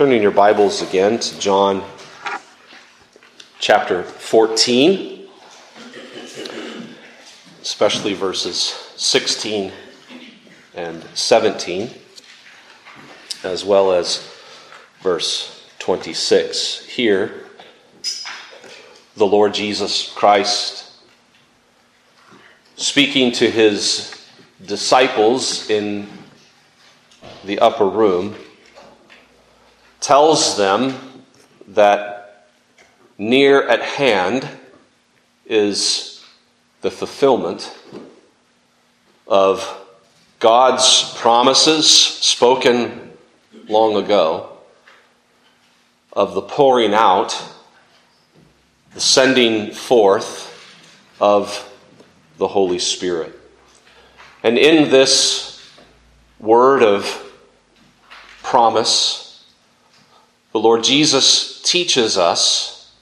Turning your Bibles again to John chapter 14, especially verses 16 and 17, as well as verse 26. Here, the Lord Jesus Christ speaking to his disciples in the upper room tells them that near at hand is the fulfillment of God's promises spoken long ago, of the pouring out, the sending forth of the Holy Spirit. And in this word of promise, the Lord Jesus teaches us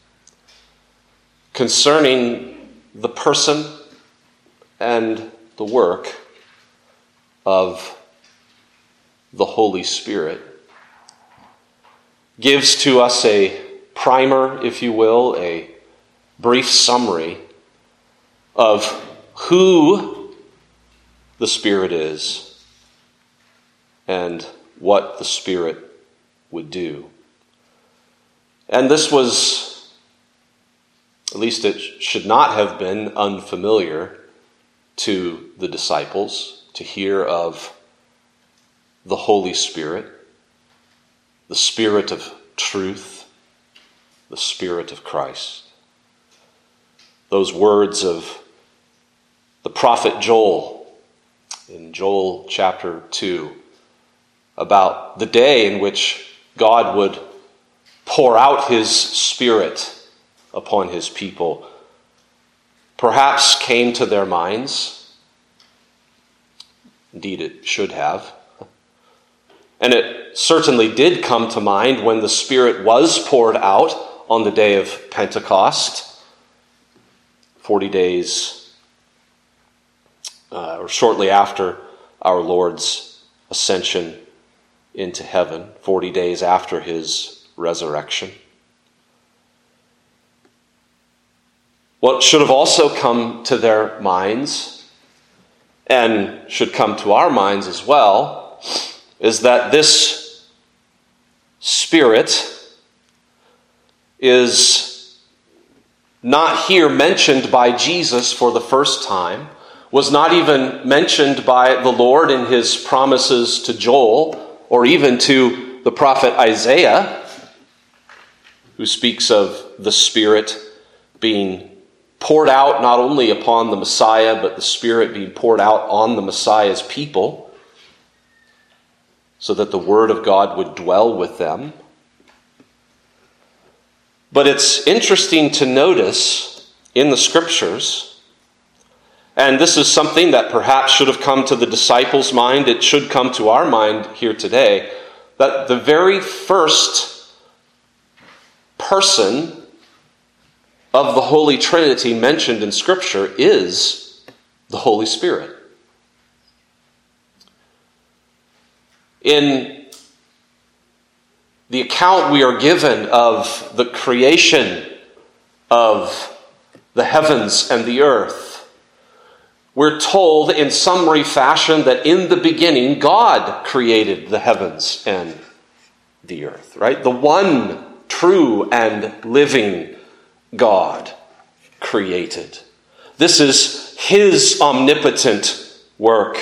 concerning the person and the work of the Holy Spirit. Gives to us a primer, if you will, a brief summary of who the Spirit is and what the Spirit would do. And this was, at least it should not have been unfamiliar to the disciples to hear of the Holy Spirit, the Spirit of truth, the Spirit of Christ. Those words of the prophet Joel in Joel chapter 2 about the day in which God would pour out his spirit upon his people perhaps came to their minds. Indeed, it should have. And it certainly did come to mind when the Spirit was poured out on the day of Pentecost, 40 days uh, or shortly after our Lord's ascension into heaven, 40 days after his resurrection. What should have also come to their minds, and should come to our minds as well, is that this Spirit is not here mentioned by Jesus for the first time, was not even mentioned by the Lord in his promises to Joel or even to the prophet Isaiah who speaks of the Spirit being poured out not only upon the Messiah, but the Spirit being poured out on the Messiah's people, so that the Word of God would dwell with them. But it's interesting to notice in the Scriptures, and this is something that perhaps should have come to the disciples' mind, it should come to our mind here today, that the very first person of the Holy Trinity mentioned in Scripture is the Holy Spirit. In the account we are given of the creation of the heavens and the earth, we're told in summary fashion that in the beginning God created the heavens and the earth, right? The one true and living God created. This is His omnipotent work.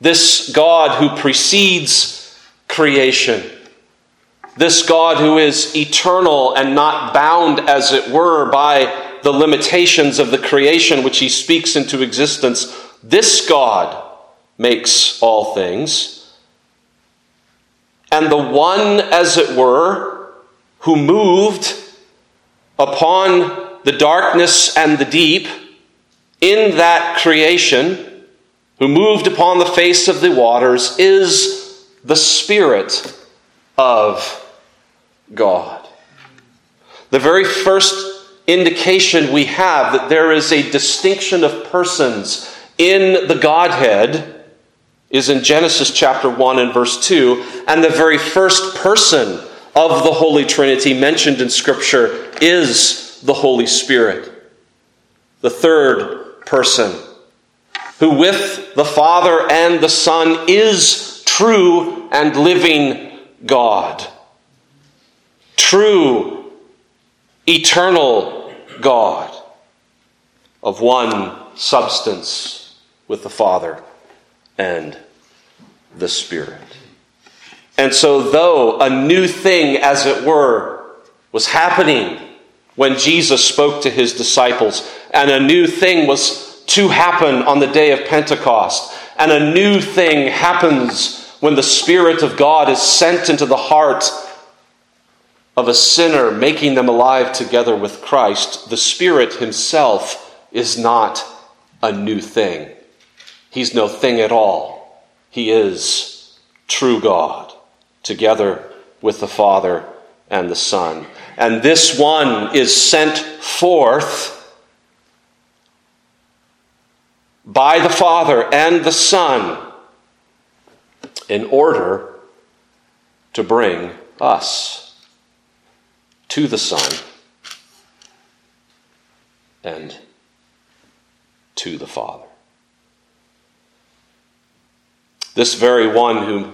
This God who precedes creation. This God who is eternal and not bound, as it were, by the limitations of the creation which He speaks into existence. This God makes all things. And the one, as it were, who moved upon the darkness and the deep in that creation, who moved upon the face of the waters, is the Spirit of God. The very first indication we have that there is a distinction of persons in the Godhead is in Genesis chapter 1 and verse 2, and the very first person of the Holy Trinity mentioned in Scripture is the Holy Spirit, the third person, who with the Father and the Son is true and living God. True, eternal God of one substance with the Father and the Spirit. And so, though a new thing, as it were, was happening when Jesus spoke to his disciples, and a new thing was to happen on the day of Pentecost, and a new thing happens when the Spirit of God is sent into the heart of a sinner, making them alive together with Christ, the Spirit Himself is not a new thing. He's no thing at all. He is true God together with the Father and the Son. And this one is sent forth by the Father and the Son in order to bring us to the Son and to the Father. This very one who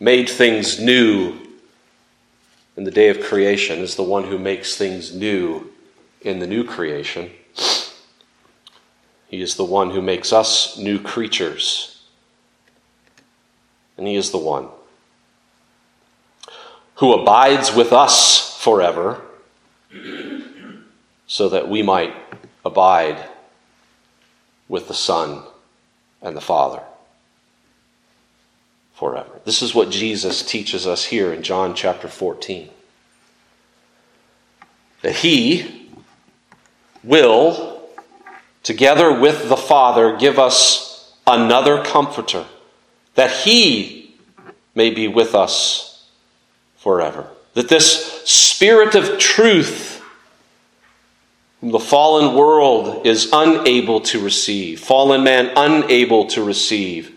made things new in the day of creation is the one who makes things new in the new creation. He is the one who makes us new creatures. And He is the one who abides with us forever so that we might abide with the Son and the Father forever. This is what Jesus teaches us here in John chapter 14. That he will, together with the Father, give us another comforter, that he may be with us forever. That this Spirit of truth, whom the fallen world is unable to receive, fallen man unable to receive,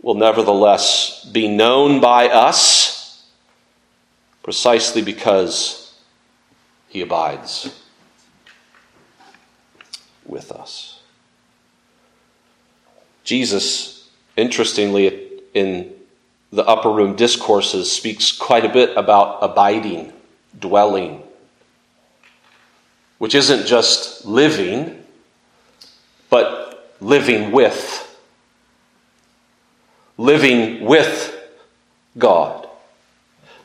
will nevertheless be known by us precisely because he abides with us. Jesus, interestingly, in the upper room discourses, speaks quite a bit about abiding, dwelling, which isn't just living, but living with living with God,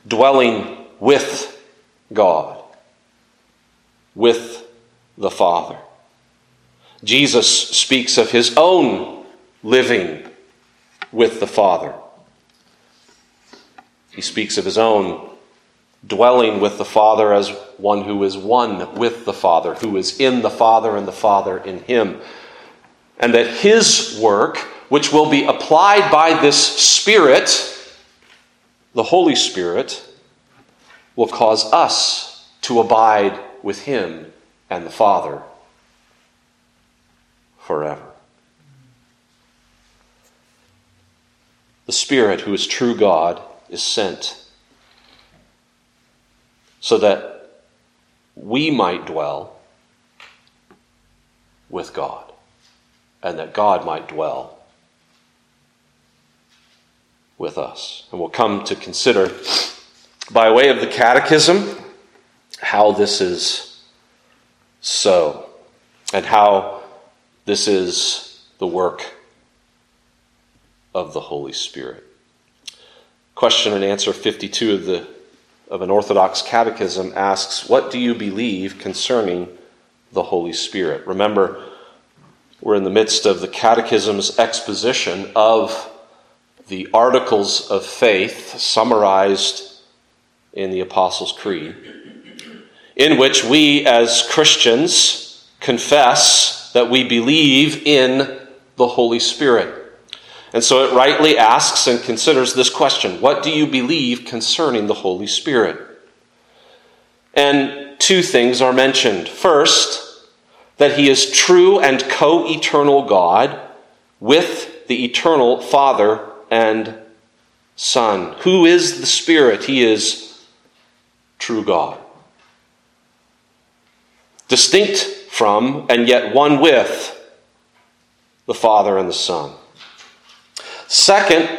dwelling with God, with the Father. Jesus speaks of his own living with the Father. He speaks of his own dwelling with the Father as one who is one with the Father, who is in the Father and the Father in him. And that his work which will be applied by this Spirit, the Holy Spirit, will cause us to abide with Him and the Father forever. The Spirit, who is true God, is sent so that we might dwell with God and that God might dwell with us. And we'll come to consider, by way of the catechism, how this is so, and how this is the work of the Holy Spirit. Question and answer 52 of the of an Orthodox catechism asks, What do you believe concerning the Holy Spirit? Remember, we're in the midst of the catechism's exposition of the articles of faith summarized in the Apostles' Creed, in which we as Christians confess that we believe in the Holy Spirit. And so it rightly asks and considers this question What do you believe concerning the Holy Spirit? And two things are mentioned. First, that he is true and co eternal God with the eternal Father and Son. Who is the Spirit? He is true God. Distinct from, and yet one with, the Father and the Son. Second,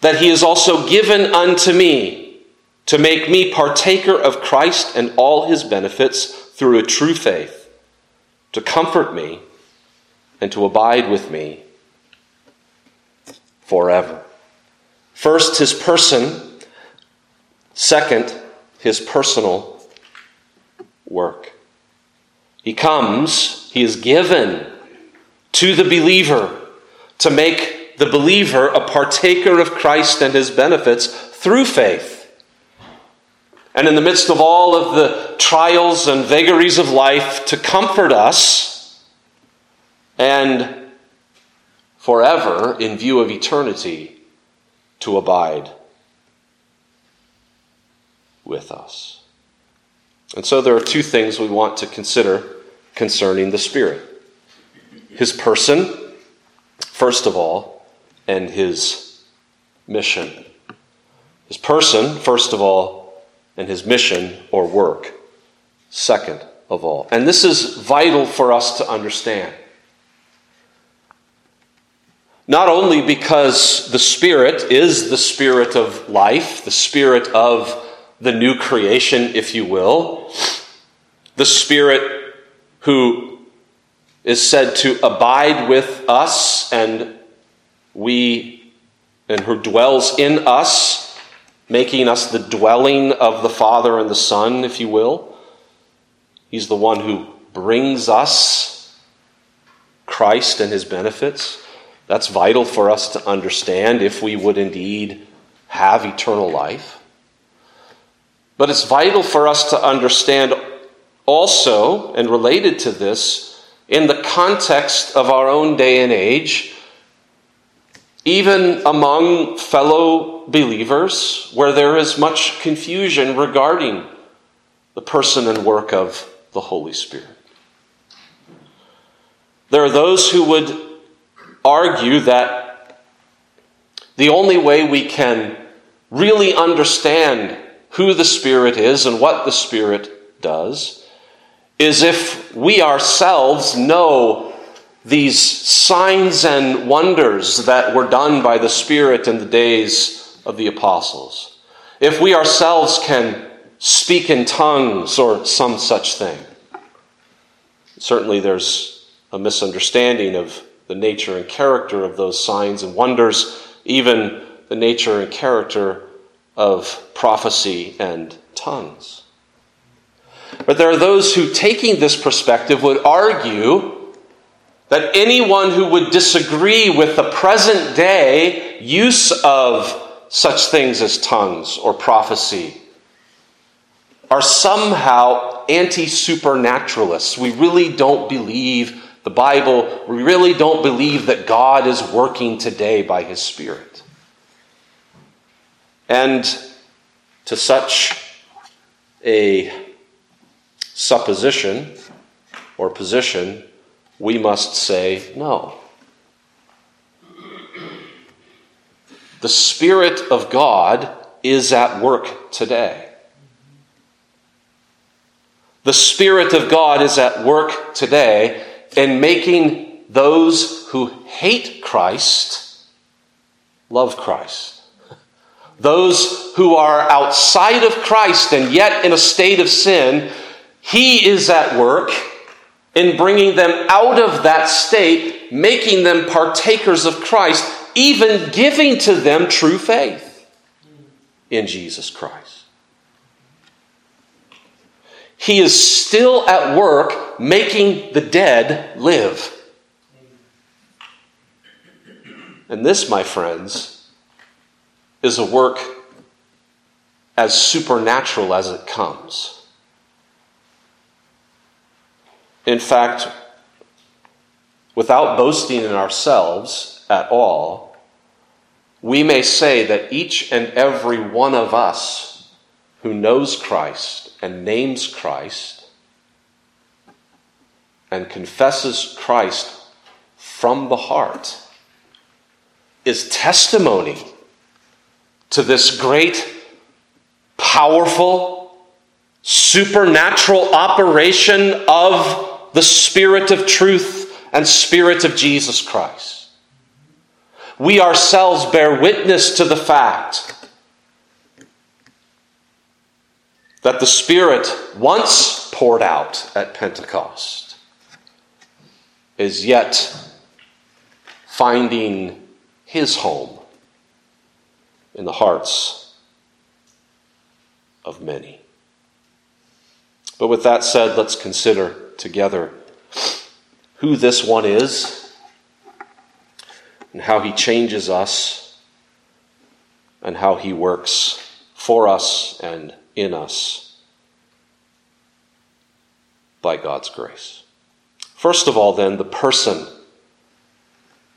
that he is also given unto me to make me partaker of Christ and all his benefits through a true faith, to comfort me and to abide with me forever. First, his person. Second, his personal work. He comes, he is given to the believer to make the believer a partaker of Christ and his benefits through faith. And in the midst of all of the trials and vagaries of life, to comfort us and forever, in view of eternity, to abide with us. And so there are two things we want to consider concerning the Spirit his person, first of all, and his mission. His person, first of all, and his mission or work, second of all. And this is vital for us to understand. Not only because the Spirit is the Spirit of life, the Spirit of the new creation, if you will, the Spirit who is said to abide with us and we and who dwells in us, making us the dwelling of the Father and the Son, if you will. He's the one who brings us Christ and his benefits. That's vital for us to understand if we would indeed have eternal life. But it's vital for us to understand also, and related to this, in the context of our own day and age, even among fellow believers, where there is much confusion regarding the person and work of the Holy Spirit. There are those who would argue that the only way we can really understand who the Spirit is and what the Spirit does is if we ourselves know these signs and wonders that were done by the Spirit in the days of the apostles. If we ourselves can speak in tongues or some such thing. Certainly, there's a misunderstanding of the nature and character of those signs and wonders, even the nature and character of prophecy and tongues. But there are those who, taking this perspective, would argue that anyone who would disagree with the present day use of such things as tongues or prophecy are somehow anti supernaturalists. We really don't believe the Bible, we really don't believe that God is working today by His Spirit. And to such a supposition or position, we must say no. The Spirit of God is at work today. The Spirit of God is at work today in making those who hate Christ love Christ. Those who are outside of Christ and yet in a state of sin, He is at work in bringing them out of that state, making them partakers of Christ, even giving to them true faith in Jesus Christ. He is still at work making the dead live. And this, my friends, is a work as supernatural as it comes. In fact, without boasting in ourselves at all, we may say that each and every one of us who knows Christ and names Christ and confesses Christ from the heart is testimony to this great, powerful, supernatural operation of the Spirit of truth and Spirit of Jesus Christ. We ourselves bear witness to the fact that the Spirit, once poured out at Pentecost, is yet finding his home in the hearts of many. But with that said, let's consider together who this one is and how he changes us and how he works for us and in us by God's grace. First of all, then, the person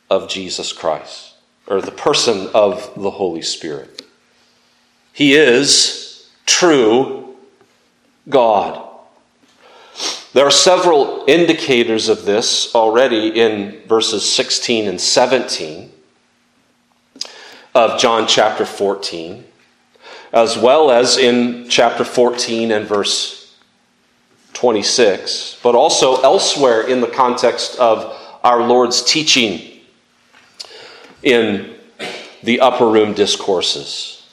of Jesus Christ, or the person of the Holy Spirit. He is true God. There are several indicators of this already in verses 16 and 17 of John chapter 14 as well as in chapter 14 and verse 26, but also elsewhere in the context of our Lord's teaching in the upper room discourses,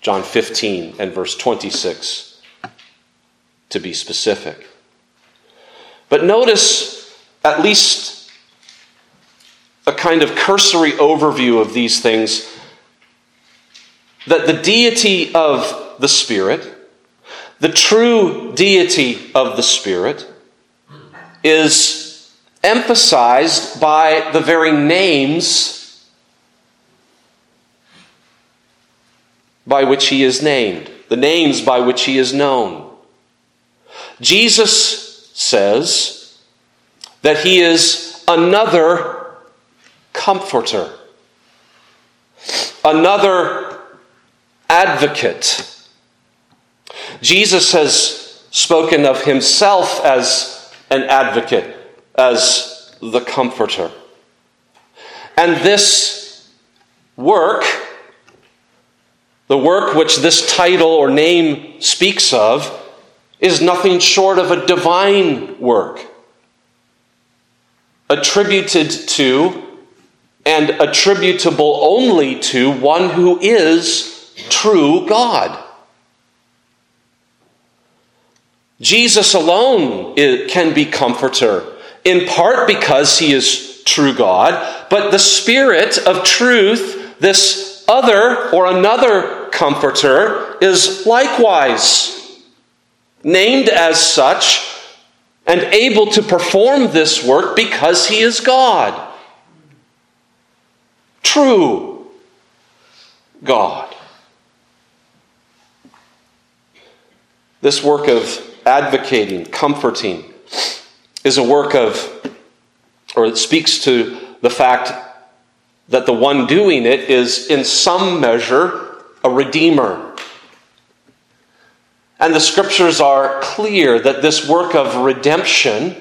John 15 and verse 26, to be specific. But notice at least a kind of cursory overview of these things that the deity of the Spirit, the true deity of the Spirit, is emphasized by the very names by which he is named, the names by which he is known. Jesus says that he is another comforter, another advocate. Jesus has spoken of himself as an advocate, as the comforter. And this work, the work which this title or name speaks of, is nothing short of a divine work, attributed to and attributable only to one who is true God. Jesus alone can be comforter, in part because he is true God, but the Spirit of truth, this other or another comforter, is likewise named as such and able to perform this work because he is God. True God. This work of advocating, comforting, is a work of, or it speaks to the fact that the one doing it is, in some measure, a redeemer. And the scriptures are clear that this work of redemption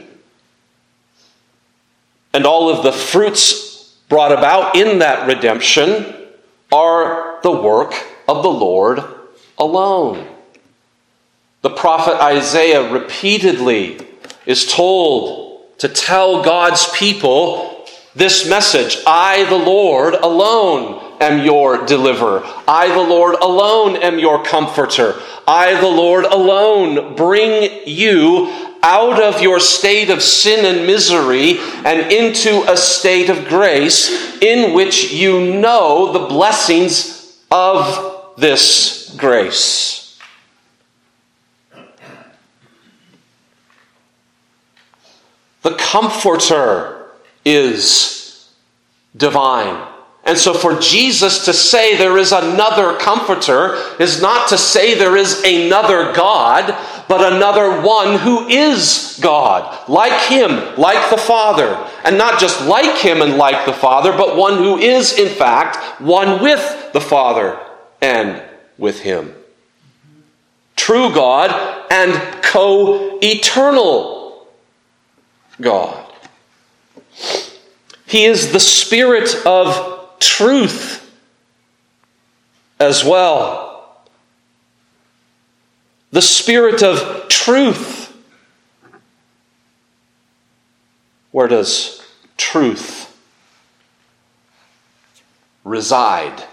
and all of the fruits brought about in that redemption are the work of the Lord alone. The prophet Isaiah repeatedly is told to tell God's people this message I, the Lord, alone am your deliverer. I, the Lord, alone am your comforter. I, the Lord, alone bring you out of your state of sin and misery and into a state of grace in which you know the blessings of this grace. The Comforter is divine. And so for Jesus to say there is another Comforter is not to say there is another God, but another one who is God, like Him, like the Father. And not just like Him and like the Father, but one who is, in fact, one with the Father and with Him. True God and co eternal God. He is the Spirit of truth as well. The Spirit of truth. Where does truth reside?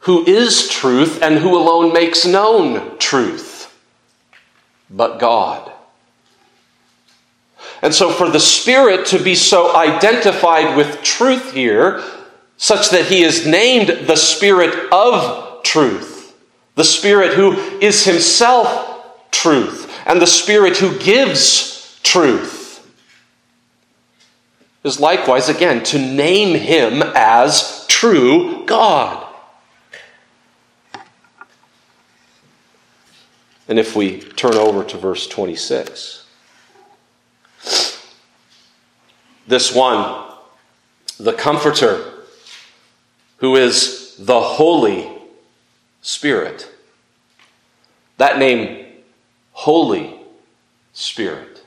Who is truth and who alone makes known truth? But God. And so, for the Spirit to be so identified with truth here, such that he is named the Spirit of truth, the Spirit who is himself truth, and the Spirit who gives truth, is likewise, again, to name him as true God. And if we turn over to verse 26, this one, the Comforter, who is the Holy Spirit. That name, Holy Spirit.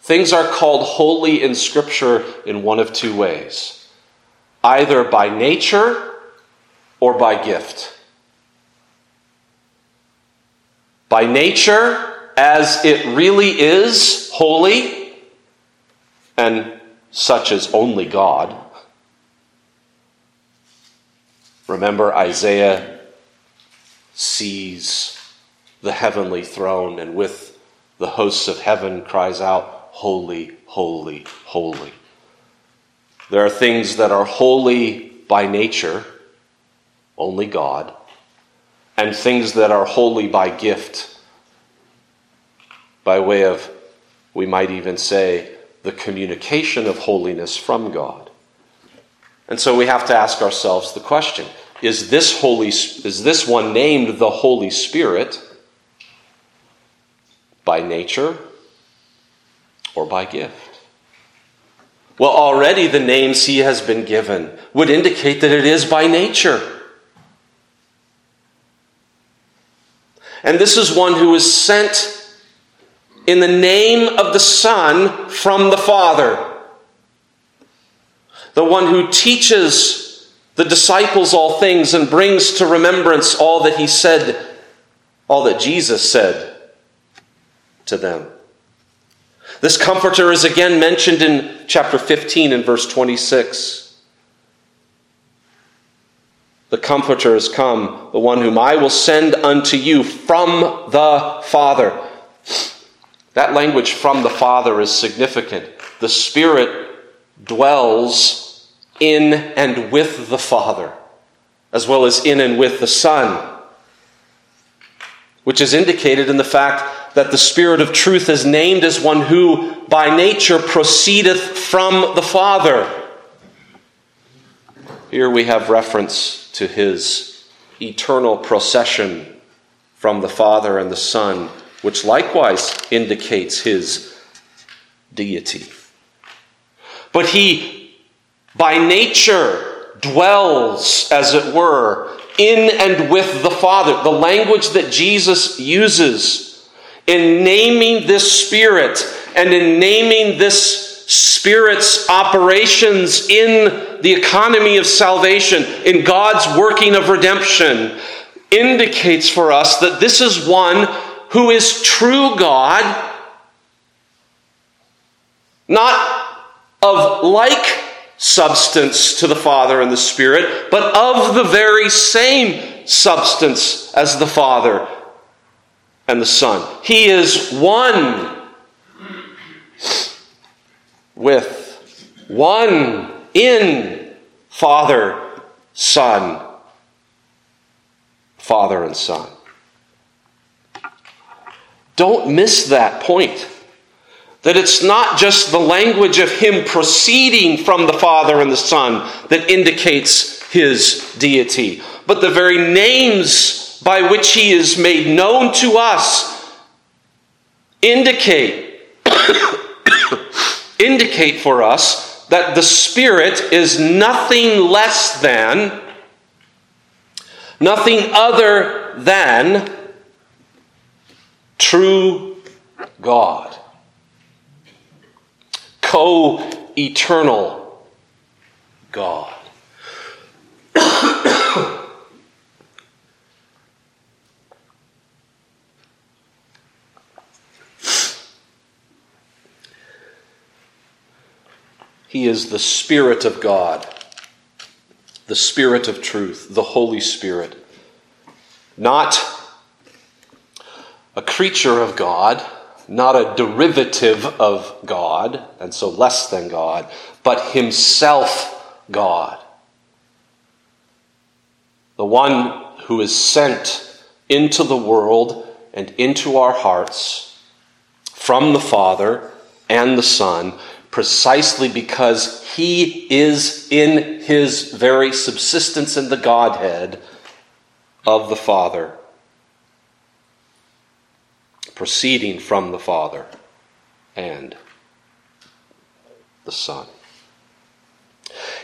Things are called holy in Scripture in one of two ways either by nature or by gift. By nature, as it really is holy, and such as only God. Remember, Isaiah sees the heavenly throne and with the hosts of heaven cries out, Holy, holy, holy. There are things that are holy by nature, only God, and things that are holy by gift, by way of, we might even say, the communication of holiness from God. And so we have to ask ourselves the question is this, Holy, is this one named the Holy Spirit by nature or by gift? Well, already the names he has been given would indicate that it is by nature. And this is one who is sent in the name of the Son from the Father the one who teaches the disciples all things and brings to remembrance all that he said, all that Jesus said to them. This comforter is again mentioned in chapter 15 and verse 26. The comforter is come, the one whom I will send unto you from the Father. That language from the Father is significant. The Spirit dwells in and with the Father, as well as in and with the Son, which is indicated in the fact that the Spirit of truth is named as one who by nature proceedeth from the Father. Here we have reference to his eternal procession from the Father and the Son, which likewise indicates his deity. But he by nature dwells, as it were, in and with the Father. The language that Jesus uses in naming this Spirit and in naming this Spirit's operations in the economy of salvation, in God's working of redemption, indicates for us that this is one who is true God, not of like substance to the Father and the Spirit, but of the very same substance as the Father and the Son. He is one with, one in Father, Son, Father, and Son. Don't miss that point. That it's not just the language of him proceeding from the Father and the Son that indicates his deity, but the very names by which he is made known to us indicate indicate for us that the Spirit is nothing less than, nothing other than true God co eternal God. He is the Spirit of God, the Spirit of truth, the Holy Spirit. Not a creature of God, not a derivative of God, and so less than God, but Himself God. The one who is sent into the world and into our hearts from the Father and the Son precisely because he is in his very subsistence in the Godhead of the Father, proceeding from the Father and the Son.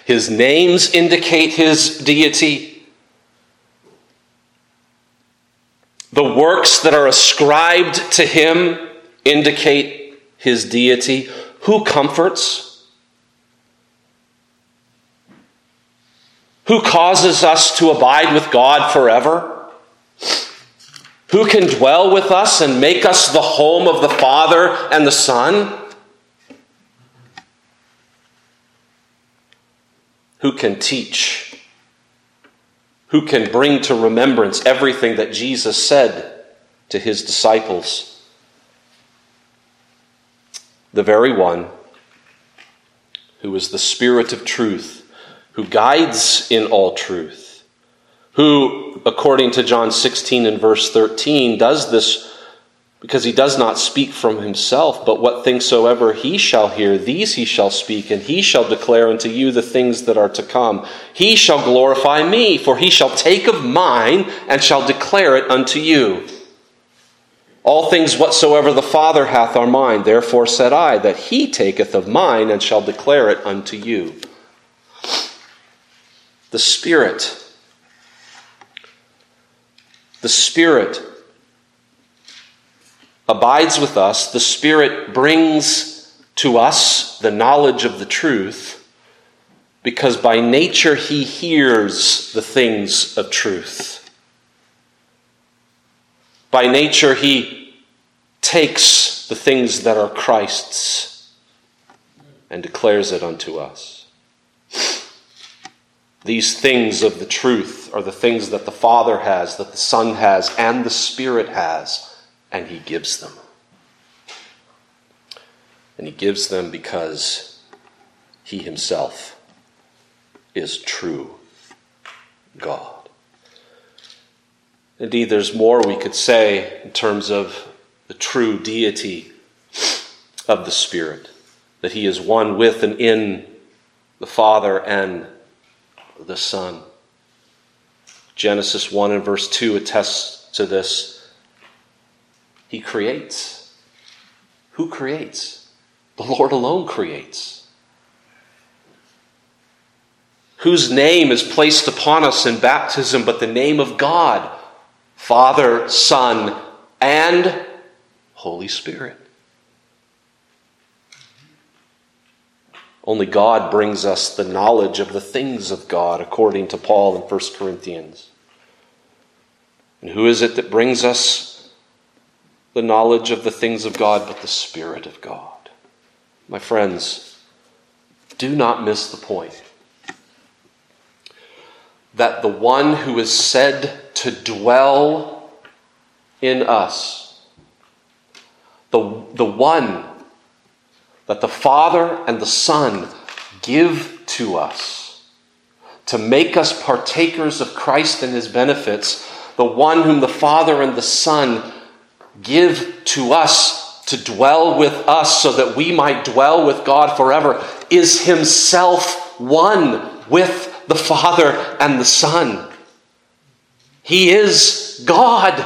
His names indicate his deity. The works that are ascribed to him indicate his deity. Who comforts? Who causes us to abide with God forever? Who can dwell with us and make us the home of the Father and the Son? Who can teach? Who can bring to remembrance everything that Jesus said to his disciples? The very one who is the Spirit of truth, who guides in all truth, who, according to John 16 and verse 13, does this because he does not speak from himself, but what things soever he shall hear, these he shall speak, and he shall declare unto you the things that are to come. He shall glorify me, for he shall take of mine and shall declare it unto you. All things whatsoever the Father hath are mine. Therefore said I, that he taketh of mine and shall declare it unto you. The Spirit. The Spirit abides with us. The Spirit brings to us the knowledge of the truth because by nature he hears the things of truth. By nature, he takes the things that are Christ's and declares it unto us. These things of the truth are the things that the Father has, that the Son has, and the Spirit has, and he gives them. And he gives them because he himself is true God. Indeed, there's more we could say in terms of the true deity of the Spirit, that He is one with and in the Father and the Son. Genesis 1 and verse 2 attests to this. He creates. Who creates? The Lord alone creates. Whose name is placed upon us in baptism but the name of God? Father, Son, and Holy Spirit. Only God brings us the knowledge of the things of God, according to Paul in 1 Corinthians. And who is it that brings us the knowledge of the things of God but the Spirit of God? My friends, do not miss the point that the one who is said to dwell in us. The, the one that the Father and the Son give to us to make us partakers of Christ and his benefits, the one whom the Father and the Son give to us to dwell with us so that we might dwell with God forever, is himself one with the Father and the Son. He is God.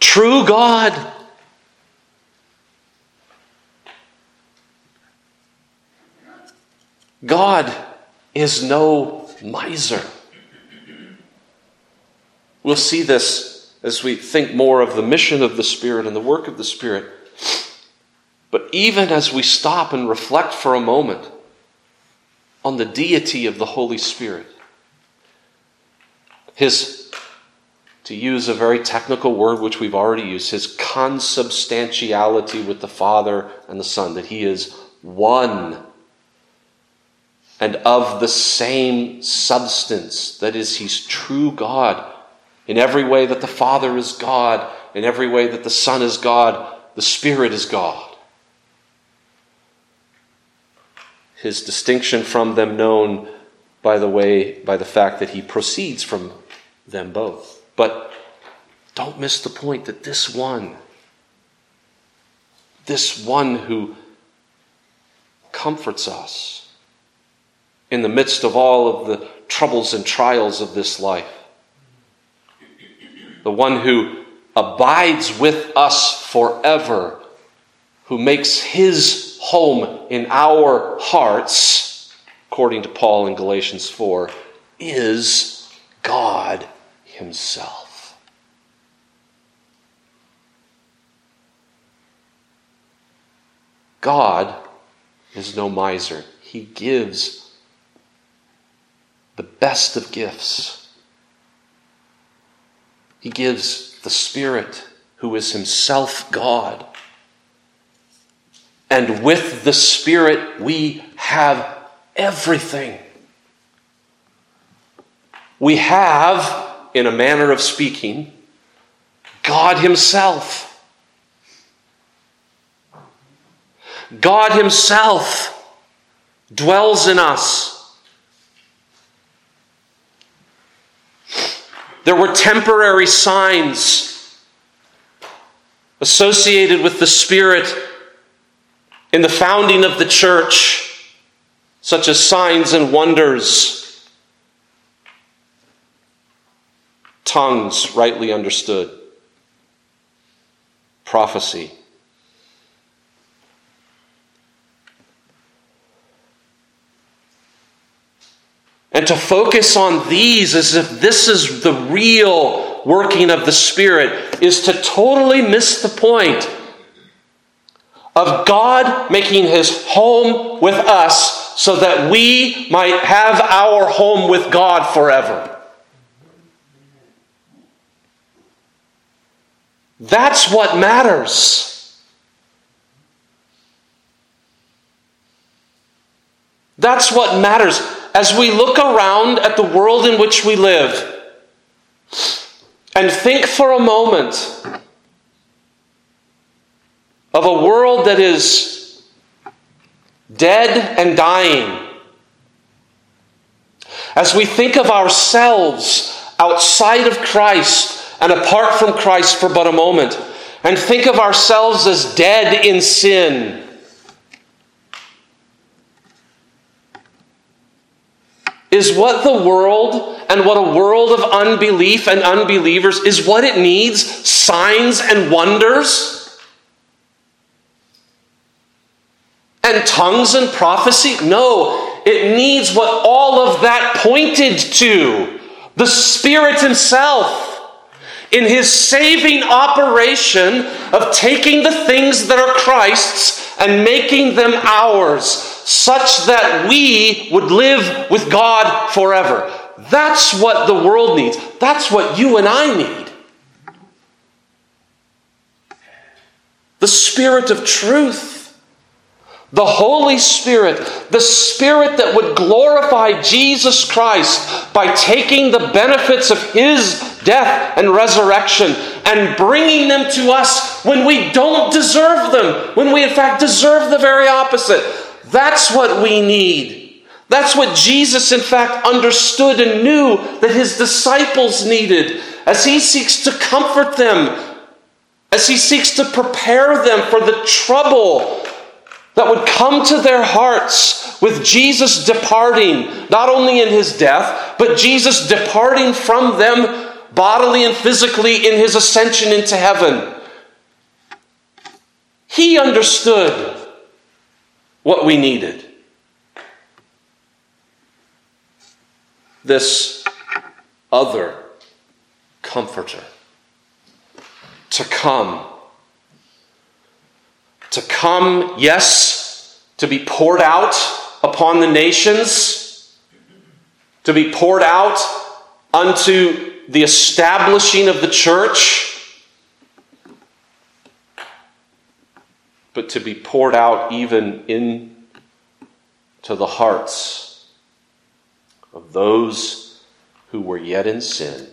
True God. God is no miser. We'll see this as we think more of the mission of the Spirit and the work of the Spirit. But even as we stop and reflect for a moment on the deity of the Holy Spirit, his, to use a very technical word which we've already used, his consubstantiality with the Father and the Son, that he is one and of the same substance. That is, he's true God in every way that the Father is God, in every way that the Son is God, the Spirit is God. His distinction from them known by the way, by the fact that he proceeds from them both. But don't miss the point that this one, this one who comforts us in the midst of all of the troubles and trials of this life, the one who abides with us forever, who makes his home in our hearts, according to Paul in Galatians 4, is God Himself. God is no miser. He gives the best of gifts. He gives the Spirit, who is Himself God. And with the Spirit, we have everything. We have, in a manner of speaking, God Himself. God Himself dwells in us. There were temporary signs associated with the Spirit in the founding of the church, such as signs and wonders, tongues rightly understood, prophecy. And to focus on these as if this is the real working of the Spirit is to totally miss the point of God making his home with us so that we might have our home with God forever. That's what matters. That's what matters as we look around at the world in which we live and think for a moment of a world that is dead and dying, as we think of ourselves outside of Christ and apart from Christ for but a moment, and think of ourselves as dead in sin Is what the world and what a world of unbelief and unbelievers is what it needs signs and wonders? And tongues and prophecy? No, it needs what all of that pointed to the Spirit Himself in His saving operation of taking the things that are Christ's and making them ours such that we would live with God forever. That's what the world needs. That's what you and I need. The Spirit of truth. The Holy Spirit, the Spirit that would glorify Jesus Christ by taking the benefits of His death and resurrection and bringing them to us when we don't deserve them, when we in fact deserve the very opposite. That's what we need. That's what Jesus, in fact, understood and knew that his disciples needed as he seeks to comfort them, as he seeks to prepare them for the trouble that would come to their hearts with Jesus departing, not only in his death, but Jesus departing from them bodily and physically in his ascension into heaven. He understood what we needed. This other comforter to come to come, yes, to be poured out upon the nations, to be poured out unto the establishing of the church, but to be poured out even into the hearts of those who were yet in sin,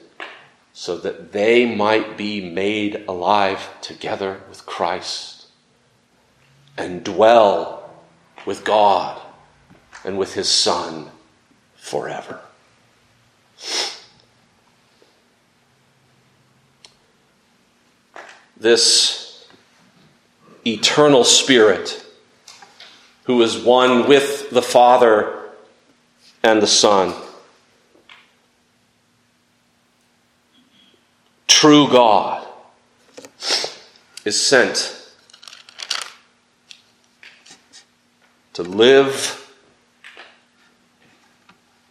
so that they might be made alive together with Christ and dwell with God and with His Son forever. this eternal Spirit who is one with the Father and the Son. True God is sent to live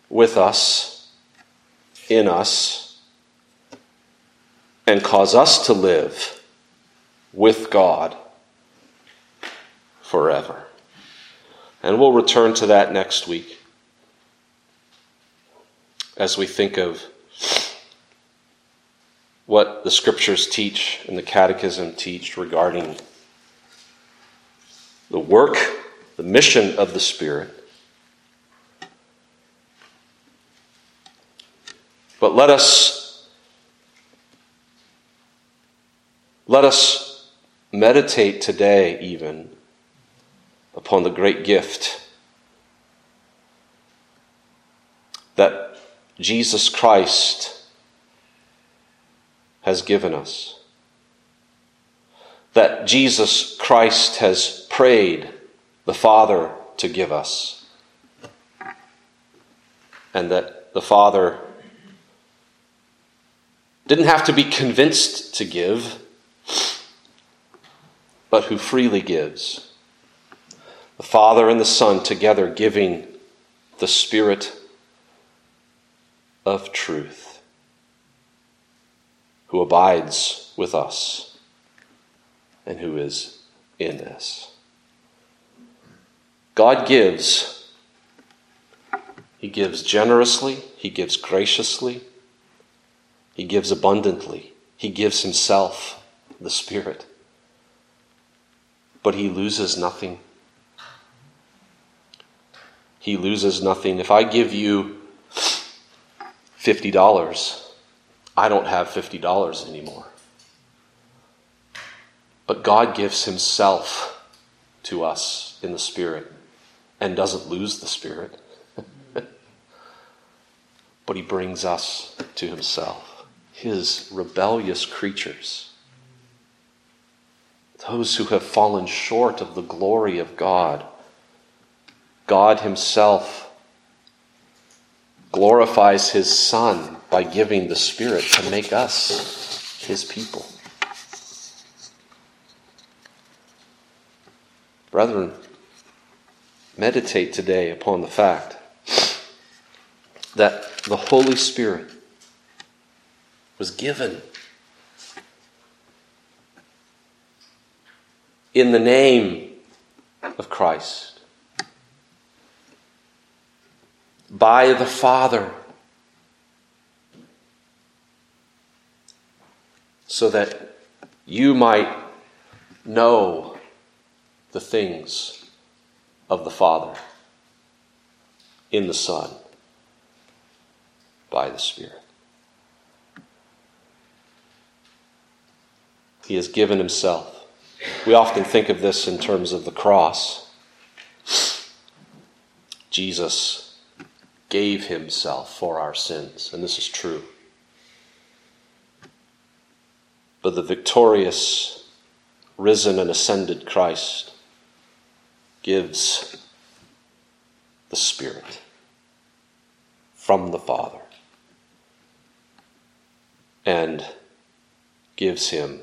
with us, in us, and cause us to live with God forever. And we'll return to that next week as we think of what the scriptures teach and the catechism teach regarding the work, the mission of the Spirit. But let us let us meditate today, even, upon the great gift that Jesus Christ has given us. That Jesus Christ has prayed the Father to give us. And that the Father didn't have to be convinced to give but who freely gives. The Father and the Son together giving the Spirit of truth, who abides with us and who is in us. God gives. He gives generously, He gives graciously, He gives abundantly, He gives Himself, the Spirit but he loses nothing. He loses nothing. If I give you $50, I don't have $50 anymore. But God gives Himself to us in the Spirit and doesn't lose the Spirit. but He brings us to Himself, His rebellious creatures those who have fallen short of the glory of God. God Himself glorifies His Son by giving the Spirit to make us His people. Brethren, meditate today upon the fact that the Holy Spirit was given in the name of Christ. By the Father. So that you might know the things of the Father in the Son by the Spirit. He has given Himself we often think of this in terms of the cross. Jesus gave himself for our sins, and this is true. But the victorious, risen, and ascended Christ gives the Spirit from the Father and gives him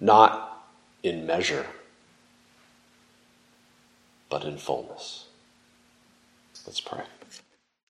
not in measure, but in fullness. Let's pray.